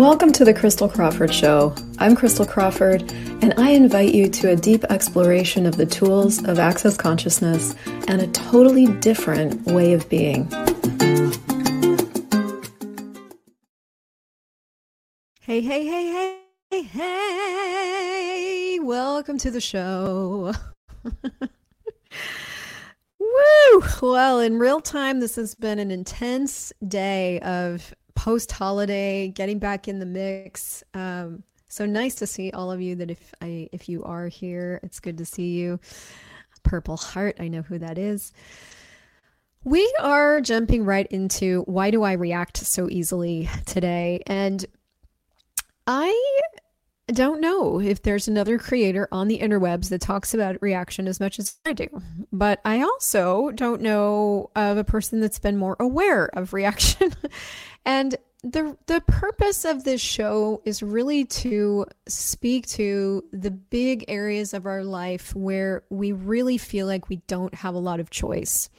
Welcome to the Christel Crawford Show. I'm Christel Crawford, and I invite you to a deep exploration of the tools of access consciousness and a totally different way of being. Hey, hey, hey, hey, hey, welcome to the show. Woo! Well, in real time, this has been an intense day of post holiday, getting back in the mix. Um, so nice to see all of you. That if I if you are here, it's good to see you. Purple Heart, I know who that is. We are jumping right into why do I react so easily today, and I don't know if there's another creator on the interwebs that talks about reaction as much as I do. But I also don't know of a person that's been more aware of reaction. and the the purpose of this show is really to speak to the big areas of our life where we really feel like we don't have a lot of choice.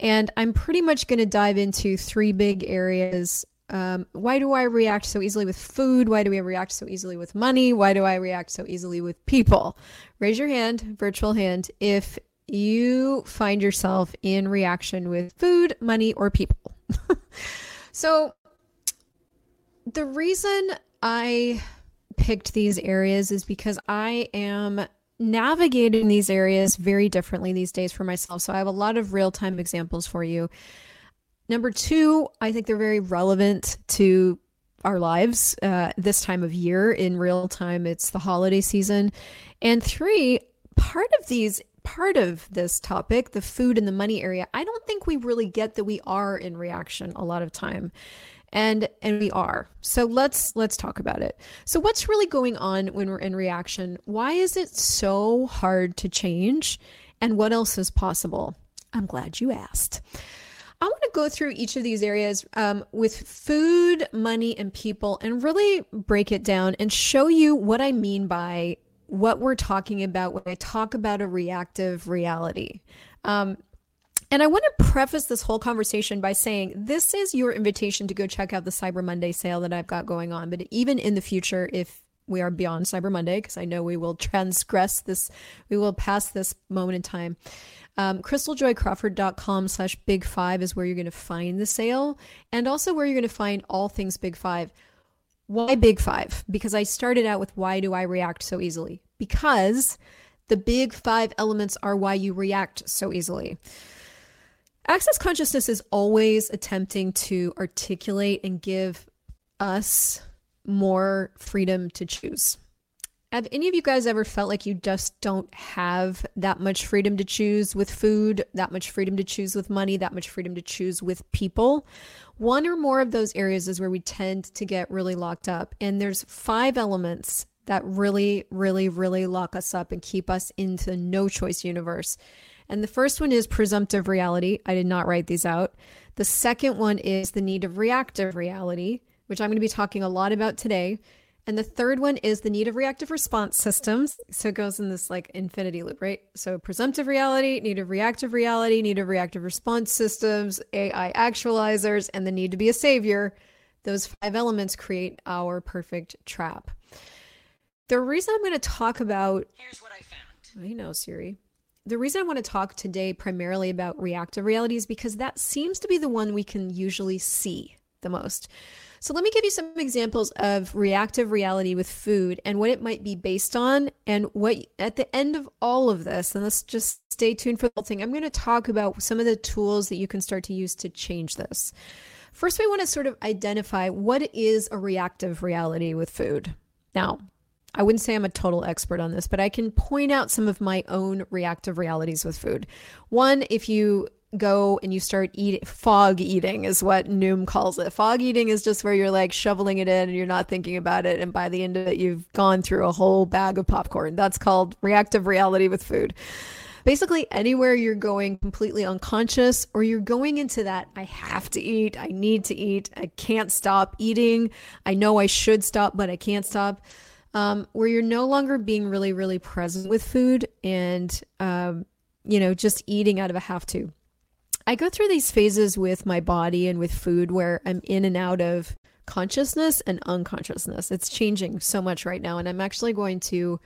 And I'm pretty much going to dive into three big areas um, why do I react so easily with food? Why do we react so easily with money? Why do I react so easily with people? Raise your hand, virtual hand, if you find yourself in reaction with food, money, or people. so, the reason I picked these areas is because I am navigating these areas very differently these days for myself. So, I have a lot of real time examples for you. Number two, I think they're very relevant to our lives uh, this time of year in real time. It's the holiday season. And three, part of these part of this topic, the food and the money area, I don't think we really get that we are in reaction a lot of time. And and we are. So let's let's talk about it. So what's really going on when we're in reaction? Why is it so hard to change? And what else is possible? I'm glad you asked. I want to go through each of these areas um, with food, money, and people and really break it down and show you what I mean by what we're talking about when I talk about a reactive reality. Um, and I want to preface this whole conversation by saying this is your invitation to go check out the Cyber Monday sale that I've got going on. But even in the future, if we are beyond Cyber Monday, because I know we will transgress this, we will pass this moment in time. Um, christeljoycrawford.com slash big five is where you're going to find the sale and also where you're going to find all things big five. Why big five? Because I started out with why do I react so easily? Because the big five elements are why you react so easily. Access consciousness is always attempting to articulate and give us more freedom to choose. Have any of you guys ever felt like you just don't have that much freedom to choose with food, that much freedom to choose with money, that much freedom to choose with people? One or more of those areas is where we tend to get really locked up. And there's five elements that really, really, really lock us up and keep us into no choice universe. And the first one is presumptive reality. I did not write these out. The second one is the need of reactive reality, which I'm going to be talking a lot about today. And the third one is the need of reactive response systems. So it goes in this like infinity loop, right? So presumptive reality, need of reactive reality, need of reactive response systems, AI actualizers, and the need to be a savior. Those five elements create our perfect trap. The reason I'm going to talk about. Here's what I found. I know, Siri. The reason I want to talk today primarily about reactive reality is because that seems to be the one we can usually see the most. So let me give you some examples of reactive reality with food and what it might be based on and what at the end of all of this, and let's just stay tuned for the whole thing. I'm going to talk about some of the tools that you can start to use to change this. First, we want to sort of identify what is a reactive reality with food. Now, I wouldn't say I'm a total expert on this, but I can point out some of my own reactive realities with food. One, if you go and you start eating fog eating is what Noom calls it. Fog eating is just where you're like shoveling it in and you're not thinking about it and by the end of it you've gone through a whole bag of popcorn. That's called reactive reality with food. Basically anywhere you're going completely unconscious or you're going into that I have to eat, I need to eat, I can't stop eating. I know I should stop but I can't stop. Um, where you're no longer being really really present with food and um, you know just eating out of a have to I go through these phases with my body and with food where I'm in and out of consciousness and unconsciousness. It's changing so much right now. And I'm actually going to,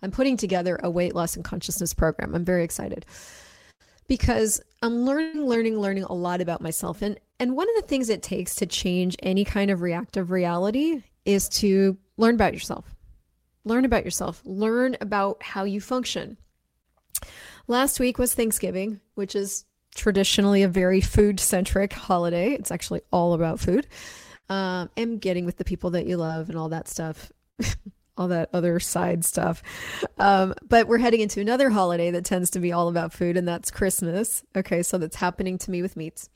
I'm putting together a weight loss and consciousness program. I'm very excited because I'm learning, learning, learning a lot about myself. And, and one of the things it takes to change any kind of reactive reality is to learn about yourself. Learn about yourself. Learn about how you function. Last week was Thanksgiving, which is traditionally a very food centric holiday. It's actually all about food um, and getting with the people that you love and all that stuff. all that other side stuff. Um, but we're heading into another holiday that tends to be all about food, and that's Christmas. Okay, so that's happening to me with meats.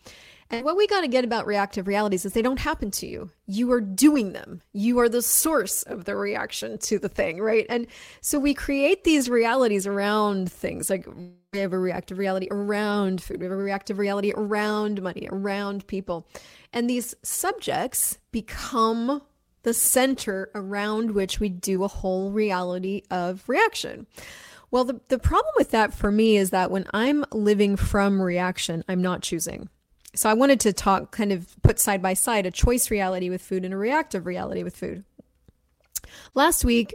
And what we got to get about reactive realities is they don't happen to you. You are doing them. You are the source of the reaction to the thing, right? And so we create these realities around things. Like we have a reactive reality around food, we have a reactive reality around money, around people. And these subjects become the center around which we do a whole reality of reaction. Well, the, the problem with that for me is that when I'm living from reaction, I'm not choosing. So I wanted to talk, kind of put side by side a choice reality with food and a reactive reality with food. Last week,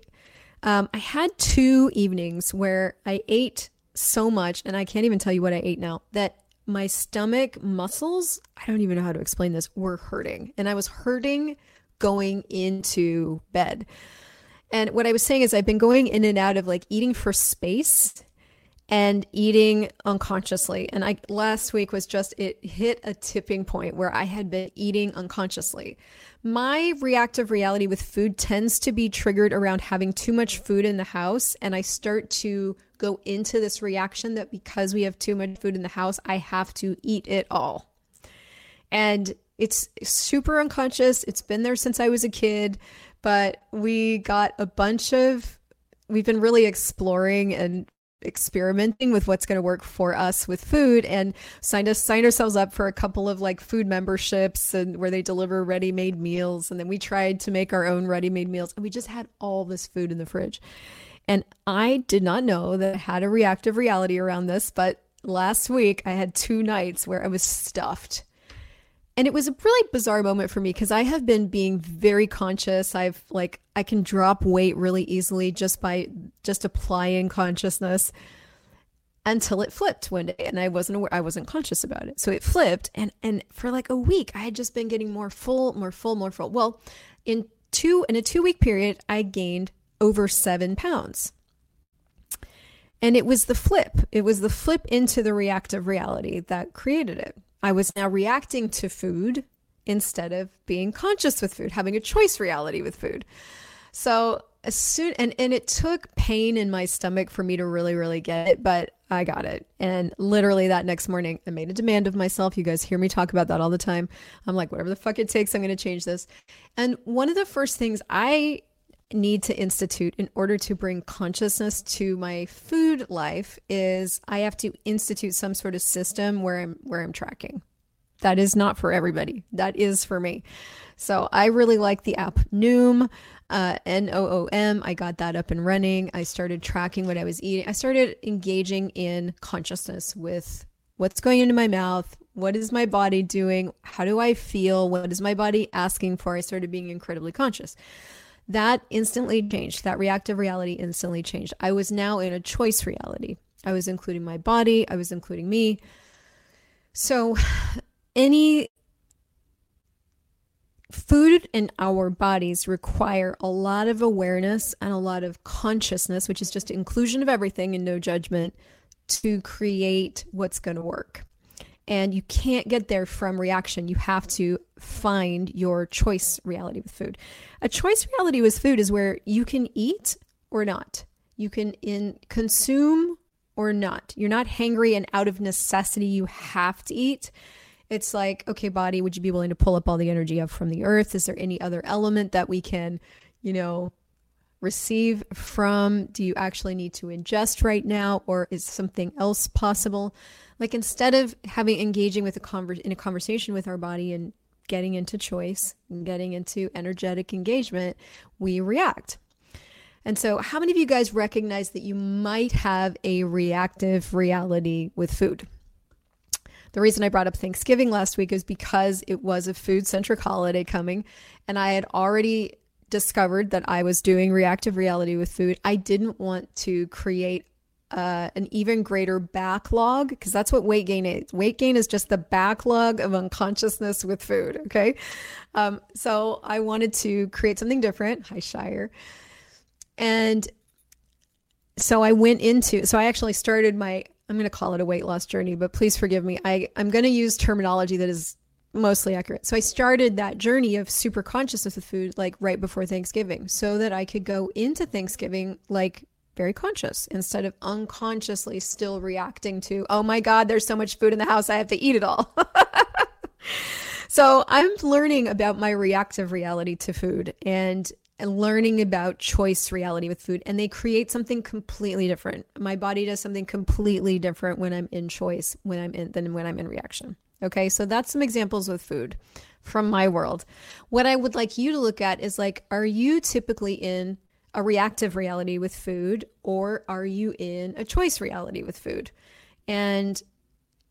um, I had two evenings where I ate so much, and I can't even tell you what I ate now, that my stomach muscles, I don't even know how to explain this, were hurting. And I was hurting going into bed. And what I was saying is, I've been going in and out of like eating for space and eating unconsciously. And I last week was just it hit a tipping point where I had been eating unconsciously. My reactive reality with food tends to be triggered around having too much food in the house and I start to go into this reaction that because we have too much food in the house, I have to eat it all. And it's super unconscious. It's been there since I was a kid, but we got a bunch of we've been really exploring and experimenting with what's going to work for us with food and signed us signed ourselves up for a couple of like food memberships and where they deliver ready-made meals. And then we tried to make our own ready-made meals. And we just had all this food in the fridge. And i did not know that i had a reactive reality around this but last week i had two nights where i was stuffed and it was a really bizarre moment for me because I have been being very conscious. I've like I can drop weight really easily just by just applying consciousness until it flipped one day and I wasn't aware I wasn't conscious about it. So it flipped and and for like a week I had just been getting more full, more full, more full. Well, in two in a 2 week period I gained over 7 pounds. And it was the flip. It was the flip into the reactive reality that created it. I was now reacting to food instead of being conscious with food, having a choice reality with food. So as soon and and it took pain in my stomach for me to really really get it, but I got it. And literally that next morning, I made a demand of myself. You guys hear me talk about that all the time. I'm like, whatever the fuck it takes, I'm going to change this. And one of the first things I need to institute in order to bring consciousness to my food life is I have to institute some sort of system where I'm where I'm tracking. That is not for everybody. That is for me. So I really like the app Noom, uh, N O O M. I got that up and running. I started tracking what I was eating. I started engaging in consciousness with what's going into my mouth. What is my body doing? How do I feel? What is my body asking for? I started being incredibly conscious that instantly changed. That reactive reality instantly changed. I was now in a choice reality. I was including my body, I was including me. So, any food in our bodies require a lot of awareness and a lot of consciousness, which is just inclusion of everything and no judgment to create what's going to work and you can't get there from reaction. You have to find your choice reality with food. A choice reality with food is where you can eat or not. You can in consume or not. You're not hangry and out of necessity you have to eat. It's like, okay, body, would you be willing to pull up all the energy up from the earth? Is there any other element that we can, you know, receive from? Do you actually need to ingest right now or is something else possible? Like instead of having engaging with a conver- in a conversation with our body and getting into choice and getting into energetic engagement, we react. And so, how many of you guys recognize that you might have a reactive reality with food? The reason I brought up Thanksgiving last week is because it was a food centric holiday coming, and I had already discovered that I was doing reactive reality with food. I didn't want to create uh, an even greater backlog because that's what weight gain is. Weight gain is just the backlog of unconsciousness with food. Okay. Um, so I wanted to create something different. Hi, Shire. And so I went into, so I actually started my, I'm going to call it a weight loss journey, but please forgive me. I, I'm going to use terminology that is mostly accurate. So I started that journey of super consciousness with food like right before Thanksgiving so that I could go into Thanksgiving like very conscious instead of unconsciously still reacting to, oh my God, there's so much food in the house, I have to eat it all. so I'm learning about my reactive reality to food and, learning about choice reality with food. And they create something completely different. My body does something completely different when I'm in choice when I'm in than when I'm in reaction. Okay, so that's some examples with food from my world. What I would like you to look at is like, are you typically in a reactive reality with food or are you in a choice reality with food? And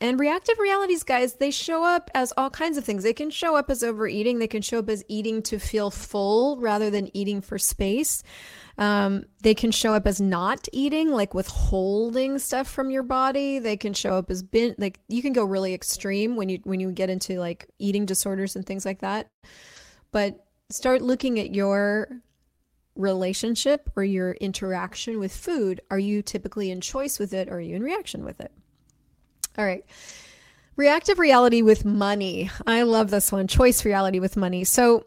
and reactive realities, guys, they show up as all kinds of things. They can show up as overeating. They can show up as eating to feel full rather than eating for space. Um, they can show up as not eating, like withholding stuff from your body. They can show up as bin like you can go really extreme when you when you get into like eating disorders and things like that. But start looking at your relationship or your interaction with food, are you typically in choice with it or are you in reaction with it? All right. Reactive reality with money. I love this one. Choice reality with money. So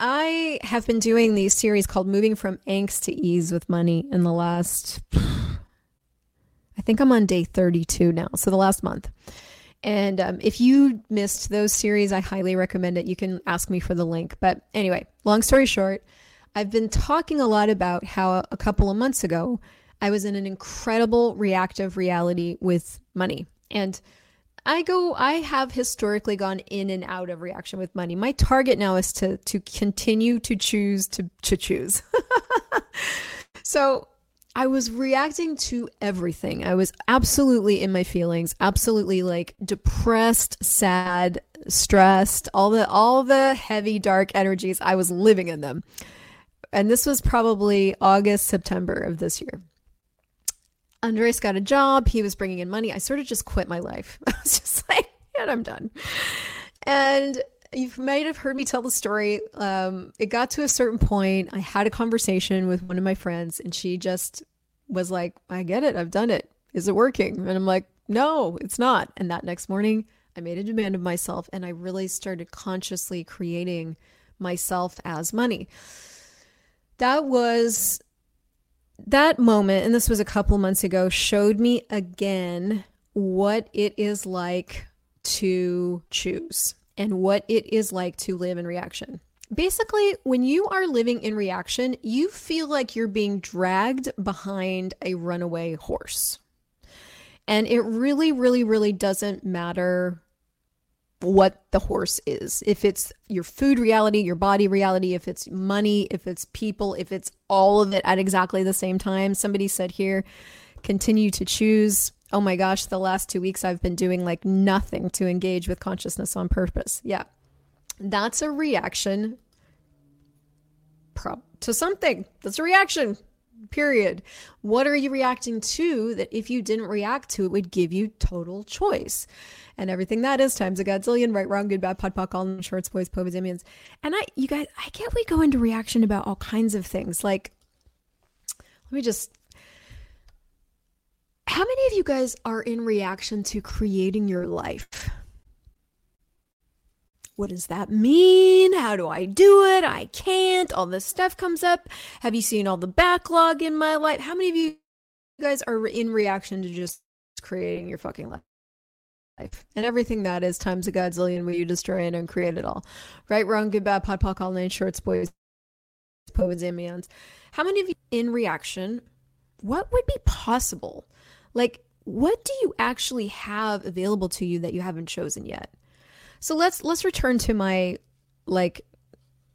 I have been doing these series called Moving from Angst to Ease with Money in the last, I think I'm on day 32 now. So the last month. And um, if you missed those series, I highly recommend it. You can ask me for the link. But anyway, long story short, I've been talking a lot about how a couple of months ago I was in an incredible reactive reality with money. And I go I have historically gone in and out of reaction with money. My target now is to to continue to choose to to choose. so I was reacting to everything. I was absolutely in my feelings, absolutely like depressed, sad, stressed, all the all the heavy dark energies. I was living in them. And this was probably August, September of this year. Andres got a job. He was bringing in money. I sort of just quit my life. I was just like, yeah, I'm done. And you might have heard me tell the story. Um, it got to a certain point. I had a conversation with one of my friends, and she just was like, I get it. I've done it. Is it working? And I'm like, no, it's not. And that next morning, I made a demand of myself, and I really started consciously creating myself as money that was that moment, and this was a couple months ago, showed me again what it is like to choose and what it is like to live in reaction. Basically, when you are living in reaction, you feel like you're being dragged behind a runaway horse. And it really, really, really doesn't matter what the horse is. If it's your food reality, your body reality, if it's money, if it's people, if it's all of it at exactly the same time. Somebody said here, continue to choose. Oh my gosh, the last two weeks I've been doing like nothing to engage with consciousness on purpose. Yeah. That's a reaction to something. That's a reaction period. What are you reacting to that if you didn't react to it would give you total choice? And everything that is times a godzillion, right, wrong, good, bad, pod, poc, all shorts, boys, povas, imians. And I, you guys, I can't we go into reaction about all kinds of things. Like, let me just how many of you guys are in reaction to creating your life? What does that mean? How do I do it? I can't. All this stuff comes up. Have you seen all the backlog in my life? How many of you guys are in reaction to just creating your fucking life? And everything that is times a godzillion will you destroy and uncreate it all. Right, wrong, good, bad, pod, poc, all nine shorts, boys, poets, and How many of you in reaction? What would be possible? Like, what do you actually have available to you that you haven't chosen yet? So let's let's return to my like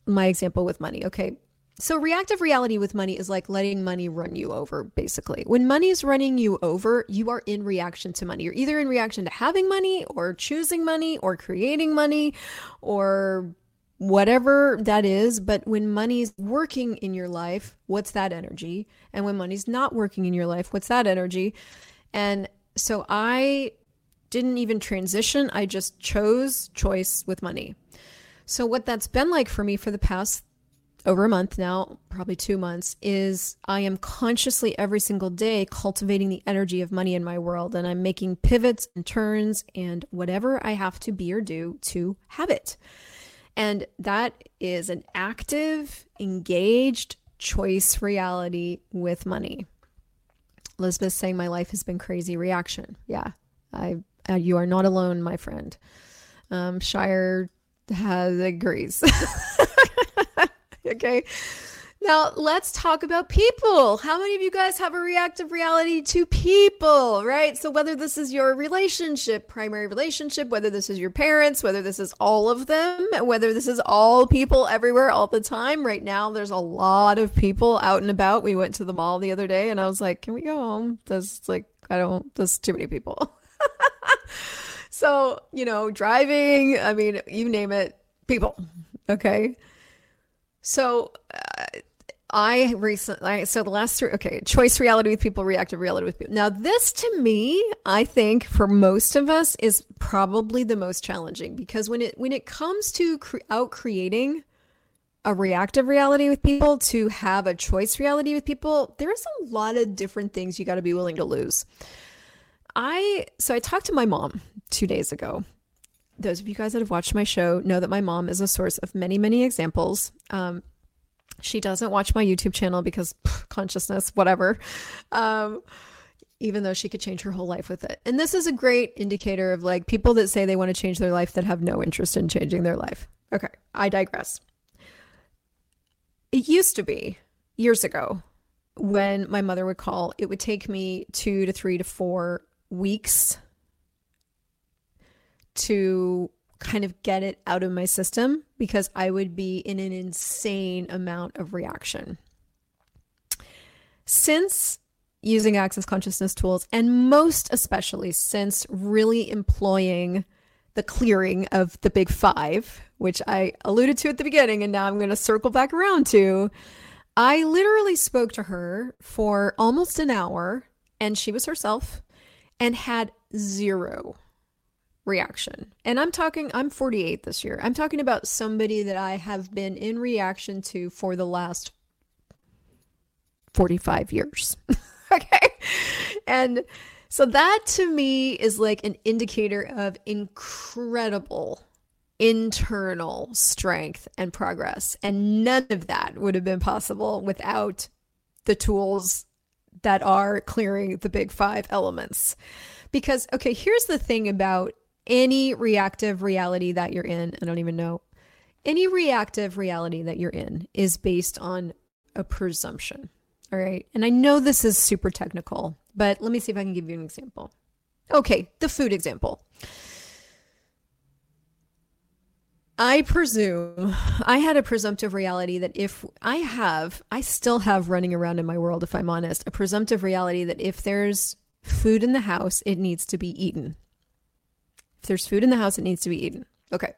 my example with money. Okay. So, reactive reality with money is like letting money run you over, basically. When money is running you over, you are in reaction to money. You're either in reaction to having money, or choosing money, or creating money, or whatever that is. But when money's working in your life, what's that energy? And when money's not working in your life, what's that energy? And so I didn't even transition, I just chose choice with money. So, what that's been like for me for the past over a month now, probably two months, is I am consciously every single day cultivating the energy of money in my world. And I'm making pivots and turns and whatever I have to be or do to have it. And that is an active, engaged choice reality with money. Elizabeth saying my life has been crazy reaction. Yeah, I uh, you are not alone, my friend. Um, Shire has agrees. okay. Now, let's talk about people. How many of you guys have a reactive reality to people, right? So, whether this is your relationship, primary relationship, whether this is your parents, whether this is all of them, whether this is all people everywhere all the time. Right now, there's a lot of people out and about. We went to the mall the other day and I was like, can we go home? There's like, I don't, there's too many people. so, you know, driving, I mean, you name it, people. Okay. So, uh, I recently, so the last three, okay, choice reality with people, reactive reality with people. Now, this to me, I think for most of us is probably the most challenging because when it when it comes to cre- out creating a reactive reality with people to have a choice reality with people, there's a lot of different things you got to be willing to lose. I so I talked to my mom two days ago. Those of you guys that have watched my show know that my mom is a source of many, many examples. Um, she doesn't watch my YouTube channel because pff, consciousness, whatever. Um, even though she could change her whole life with it. And this is a great indicator of like people that say they want to change their life that have no interest in changing their life. Okay, I digress. It used to be years ago when my mother would call, it would take me two to three to four weeks to kind of get it out of my system because I would be in an insane amount of reaction. Since using access consciousness tools, and most especially since really employing the clearing of the big five, which I alluded to at the beginning, and now I'm going to circle back around to, I literally spoke to her for almost an hour, and she was herself and had zero reaction. And I'm talking, I'm 48 this year. I'm talking about somebody that I have been in reaction to for the last 45 years. okay. And so that to me is like an indicator of incredible internal strength and progress. And none of that would have been possible without the tools that are clearing the big five elements. Because, okay, here's the thing about any reactive reality that you're in. I don't even know. Any reactive reality that you're in is based on a presumption. All right. And I know this is super technical, but let me see if I can give you an example. Okay, the food example. I presume I had a presumptive reality that if I have, I still have running around in my world, if I'm honest, a presumptive reality that if there's food in the house, it needs to be eaten. If there's food in the house, it needs to be eaten. Okay.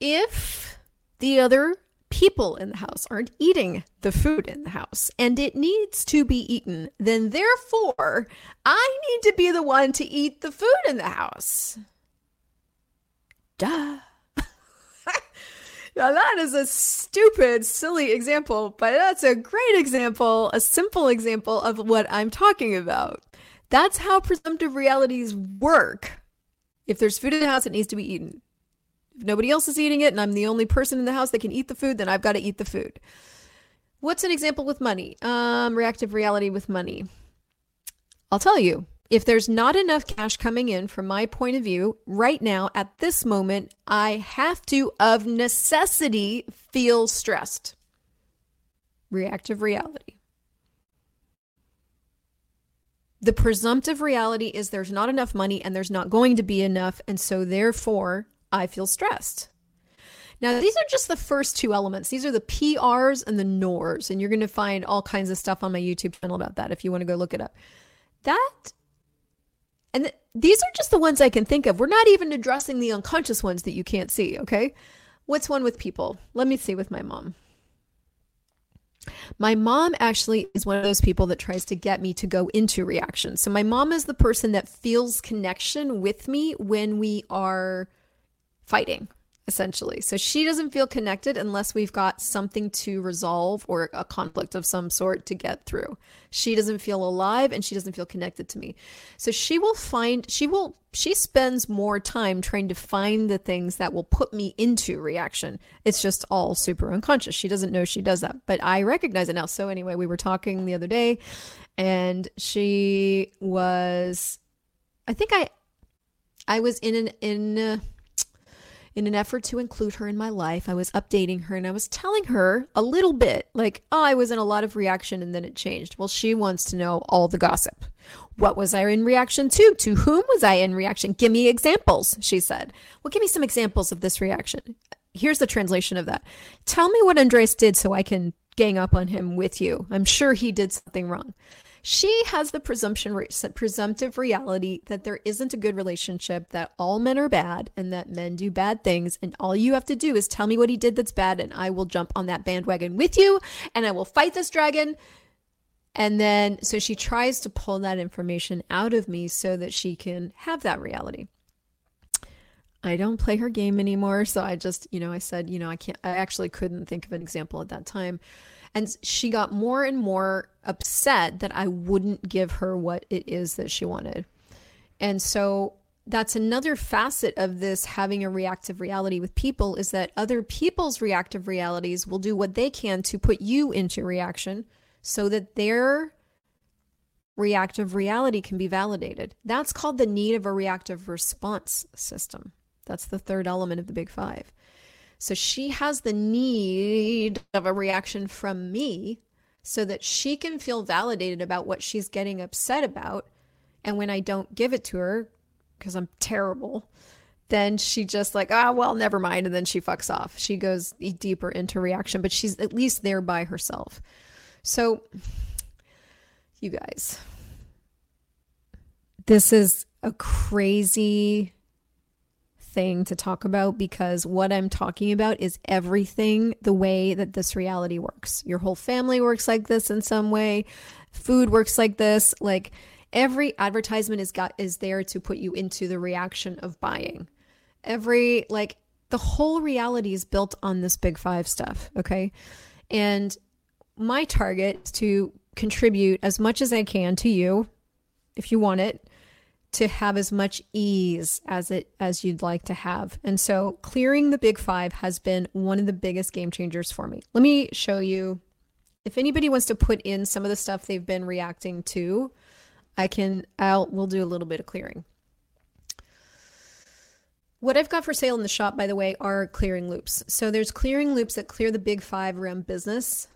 If the other people in the house aren't eating the food in the house and it needs to be eaten, then therefore I need to be the one to eat the food in the house. Duh. now, that is a stupid, silly example, but that's a great example, a simple example of what I'm talking about. That's how presumptive realities work. If there's food in the house, it needs to be eaten. If nobody else is eating it and I'm the only person in the house that can eat the food, then I've got to eat the food. What's an example with money? Um, reactive reality with money. I'll tell you, if there's not enough cash coming in from my point of view right now at this moment, I have to, of necessity, feel stressed. Reactive reality. The presumptive reality is there's not enough money and there's not going to be enough. And so, therefore, I feel stressed. Now, these are just the first two elements. These are the PRs and the NORs, and you're going to find all kinds of stuff on my YouTube channel about that if you want to go look it up. That, and th- these are just the ones I can think of. We're not even addressing the unconscious ones that you can't see, okay? What's one with people? Let me see with my mom. My mom actually is one of those people that tries to get me to go into reaction. So my mom is the person that feels connection with me when we are fighting essentially. So she doesn't feel connected unless we've got something to resolve or a conflict of some sort to get through. She doesn't feel alive and she doesn't feel connected to me. So she will find, she will, she spends more time trying to find the things that will put me into reaction. It's just all super unconscious. She doesn't know she does that, but I recognize it now. So anyway, we were talking the other day and she was, I think I, I was in an, in, in an effort to include her in my life, I was updating her and I was telling her a little bit like, oh, I was in a lot of reaction and then it changed. Well, she wants to know all the gossip. What was I in reaction to? To whom was I in reaction? Give me examples, she said. Well, give me some examples of this reaction. Here's the translation of that. Tell me what Andres did so I can gang up on him with you. I'm sure he did something wrong she has the presumption presumptive reality that there isn't a good relationship that all men are bad and that men do bad things and all you have to do is tell me what he did that's bad and I will jump on that bandwagon with you and I will fight this dragon and then so she tries to pull that information out of me so that she can have that reality I don't play her game anymore. So I just, you know, I said, you know, I can't, I actually couldn't think of an example at that time. And she got more and more upset that I wouldn't give her what it is that she wanted. And so that's another facet of this having a reactive reality with people is that other people's reactive realities will do what they can to put you into reaction so that their reactive reality can be validated. That's called the need of a reactive response system. That's the third element of the big five. So she has the need of a reaction from me so that she can feel validated about what she's getting upset about. And when I don't give it to her, because I'm terrible, then she just like, ah, oh, well, never mind. And then she fucks off. She goes deeper into reaction, but she's at least there by herself. So, you guys, this is a crazy thing to talk about because what I'm talking about is everything the way that this reality works. Your whole family works like this in some way. Food works like this. Like every advertisement is got is there to put you into the reaction of buying. Every like the whole reality is built on this big 5 stuff, okay? And my target is to contribute as much as I can to you if you want it to have as much ease as it as you'd like to have. And so clearing the big 5 has been one of the biggest game changers for me. Let me show you if anybody wants to put in some of the stuff they've been reacting to, I can I'll we'll do a little bit of clearing. What I've got for sale in the shop, by the way, are clearing loops. So there's clearing loops that clear the big five around business,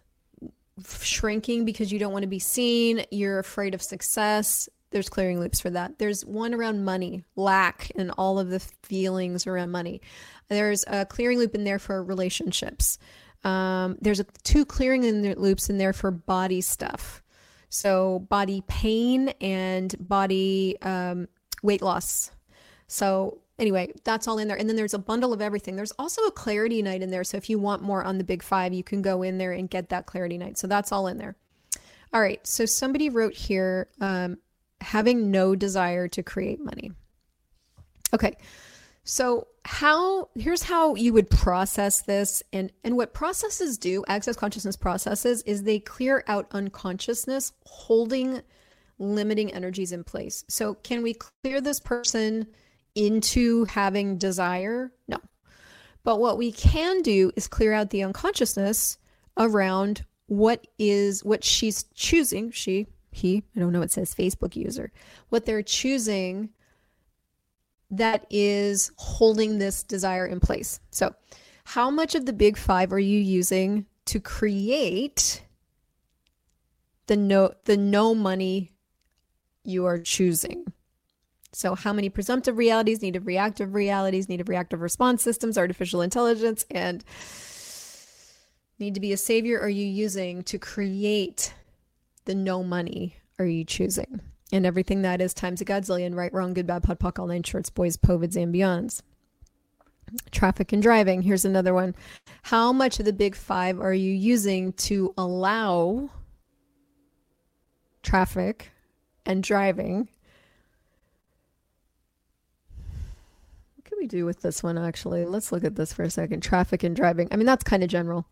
shrinking because you don't want to be seen, you're afraid of success, there's clearing loops for that. There's one around money, lack, and all of the feelings around money. There's a clearing loop in there for relationships. Um, there's a, two clearing loops in there for body stuff. So body pain and body um, weight loss. So anyway, that's all in there. And then there's a bundle of everything. There's also a clarity night in there. So if you want more on the big five, you can go in there and get that clarity night. So that's all in there. All right. So somebody wrote here, um, having no desire to create money. Okay. So how here's how you would process this and and what processes do, access consciousness processes is they clear out unconsciousness holding limiting energies in place. So can we clear this person into having desire? No. But what we can do is clear out the unconsciousness around what is what she's choosing, she he, I don't know, it says Facebook user, what they're choosing that is holding this desire in place. So, how much of the big five are you using to create the no the no money you are choosing? So, how many presumptive realities, native reactive realities, native reactive response systems, artificial intelligence, and need to be a savior are you using to create the no money are you choosing? And everything that is times a godzillion, right, wrong, good, bad, pod, poc, all nine shorts, boys, povids, and beyonds. Traffic and driving. Here's another one. How much of the big five are you using to allow traffic and driving? What can we do with this one actually? Let's look at this for a second. Traffic and driving. I mean, that's kind of general.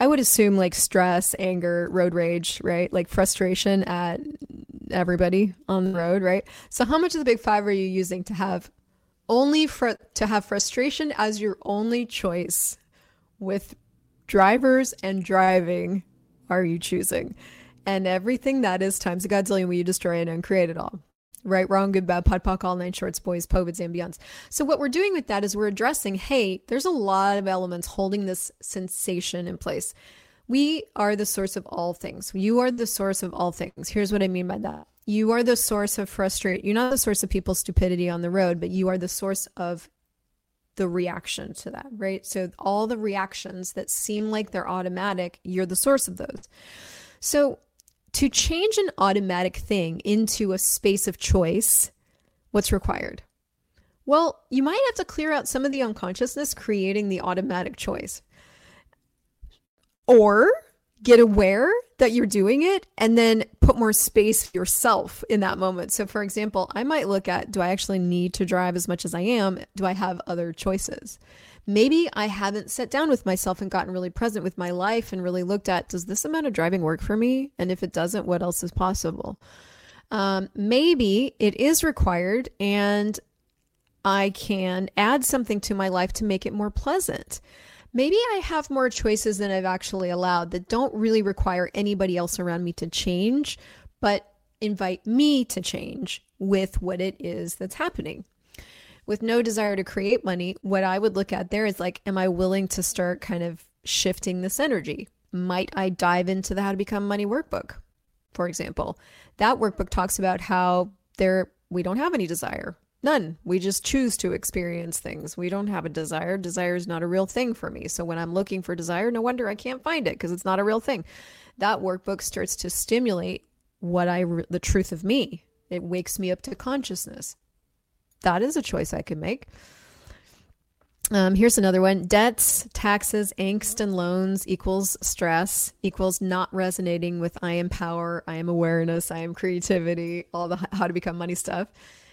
I would assume like stress, anger, road rage, right? Like frustration at everybody on the road, right? So how much of the big 5 are you using to have only for to have frustration as your only choice with drivers and driving are you choosing? And everything that is times a godzillion will you destroy and uncreate it all. Right, wrong, good, bad, pod, poc, all nine shorts, boys, POVADs, beyonds. So what we're doing with that is we're addressing, hey, there's a lot of elements holding this sensation in place. We are the source of all things. You are the source of all things. Here's what I mean by that. You are the source of frustration. You're not the source of people's stupidity on the road, but you are the source of the reaction to that, right? So all the reactions that seem like they're automatic, you're the source of those. So to change an automatic thing into a space of choice, what's required? Well, you might have to clear out some of the unconsciousness creating the automatic choice. Or get aware that you're doing it and then put more space for yourself in that moment. So, for example, I might look at do I actually need to drive as much as I am? Do I have other choices? Maybe I haven't sat down with myself and gotten really present with my life and really looked at does this amount of driving work for me? And if it doesn't, what else is possible? Um, maybe it is required and I can add something to my life to make it more pleasant maybe I have more choices than I've actually allowed that don't really require anybody else around me to change, but invite me to change with what it is that's happening. With no desire to create money, what I would look at there is like, am I willing to start kind of shifting this energy? Might I dive into the How to Become Money workbook, for example? That workbook talks about how there we don't have any desire. None. We just choose to experience things. We don't have a desire. Desire is not a real thing for me. So when I'm looking for desire, no wonder I can't find it because it's not a real thing. That workbook starts to stimulate what I, the truth of me. It wakes me up to consciousness. That is a choice I can make. Um, here's another one debts, taxes, angst, and loans equals stress, equals not resonating with I am power, I am awareness, I am creativity, all the how to become money stuff.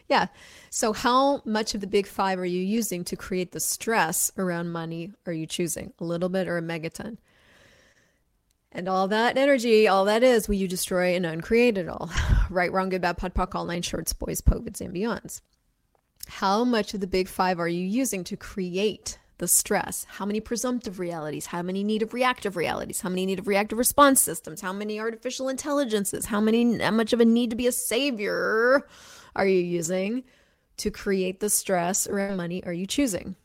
Yeah. So, how much of the big five are you using to create the stress around money? Are you choosing a little bit or a megaton? And all that energy, all that is, will you destroy and uncreate it all? right, wrong, good, bad, pod, poc, all nine shorts, boys, POVADs, and beyonds. How much of the big five are you using to create the stress? How many presumptive realities? How many native reactive realities? How many native reactive response systems? How many artificial intelligences? How many, how much of a need to be a savior? are you using to create the stress around money are you choosing?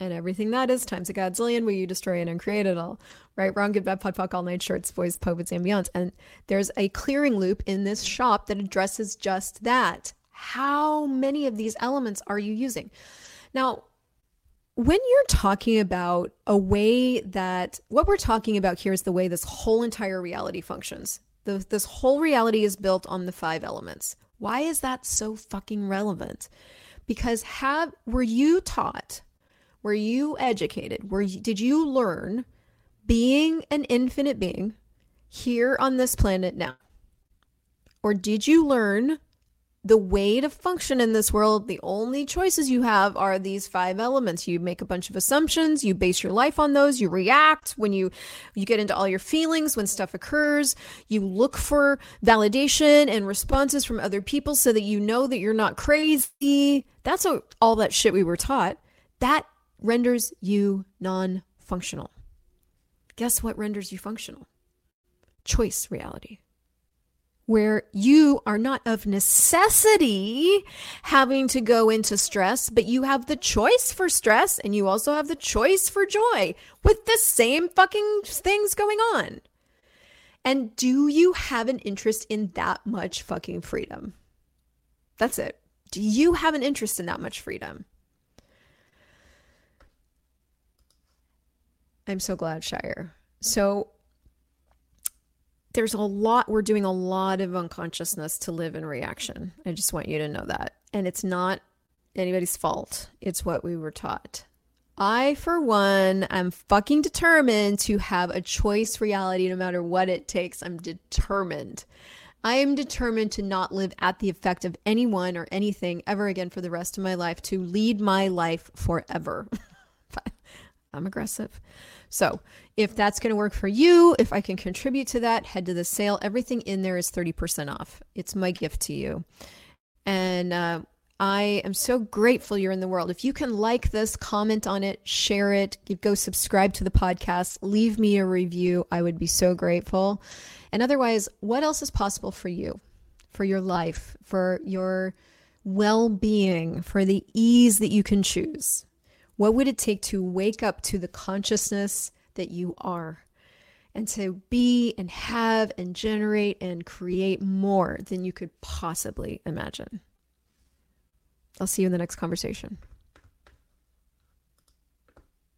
And everything that is times a godzillion will you destroy and uncreate it all. Right, wrong, good, bad, pod, poc, all night shorts, boys, and beyond. And there's a clearing loop in this shop that addresses just that. How many of these elements are you using? Now, when you're talking about a way that what we're talking about here is the way this whole entire reality functions. The, this whole reality is built on the five elements why is that so fucking relevant? Because have were you taught, were you educated, were you, did you learn being an infinite being here on this planet now? Or did you learn the way to function in this world, the only choices you have are these five elements. You make a bunch of assumptions, you base your life on those, you react when you you get into all your feelings when stuff occurs, you look for validation and responses from other people so that you know that you're not crazy. That's all that shit we were taught. That renders you non-functional. Guess what renders you functional? Choice reality where you are not of necessity having to go into stress, but you have the choice for stress and you also have the choice for joy with the same fucking things going on. And do you have an interest in that much fucking freedom? That's it. Do you have an interest in that much freedom? I'm so glad, Shire. So there's a lot, we're doing a lot of unconsciousness to live in reaction. I just want you to know that. And it's not anybody's fault, it's what we were taught. I, for one, am fucking determined to have a choice reality no matter what it takes. I'm determined. I am determined to not live at the effect of anyone or anything ever again for the rest of my life, to lead my life forever. I'm aggressive. So, if that's going to work for you, if I can contribute to that, head to the sale. Everything in there is 30% off. It's my gift to you. And uh, I am so grateful you're in the world. If you can like this, comment on it, share it, go subscribe to the podcast, leave me a review, I would be so grateful. And otherwise, what else is possible for you, for your life, for your well being, for the ease that you can choose? What would it take to wake up to the consciousness that you are? and to be and have and generate and create more than you could possibly imagine. I'll see you in the next conversation.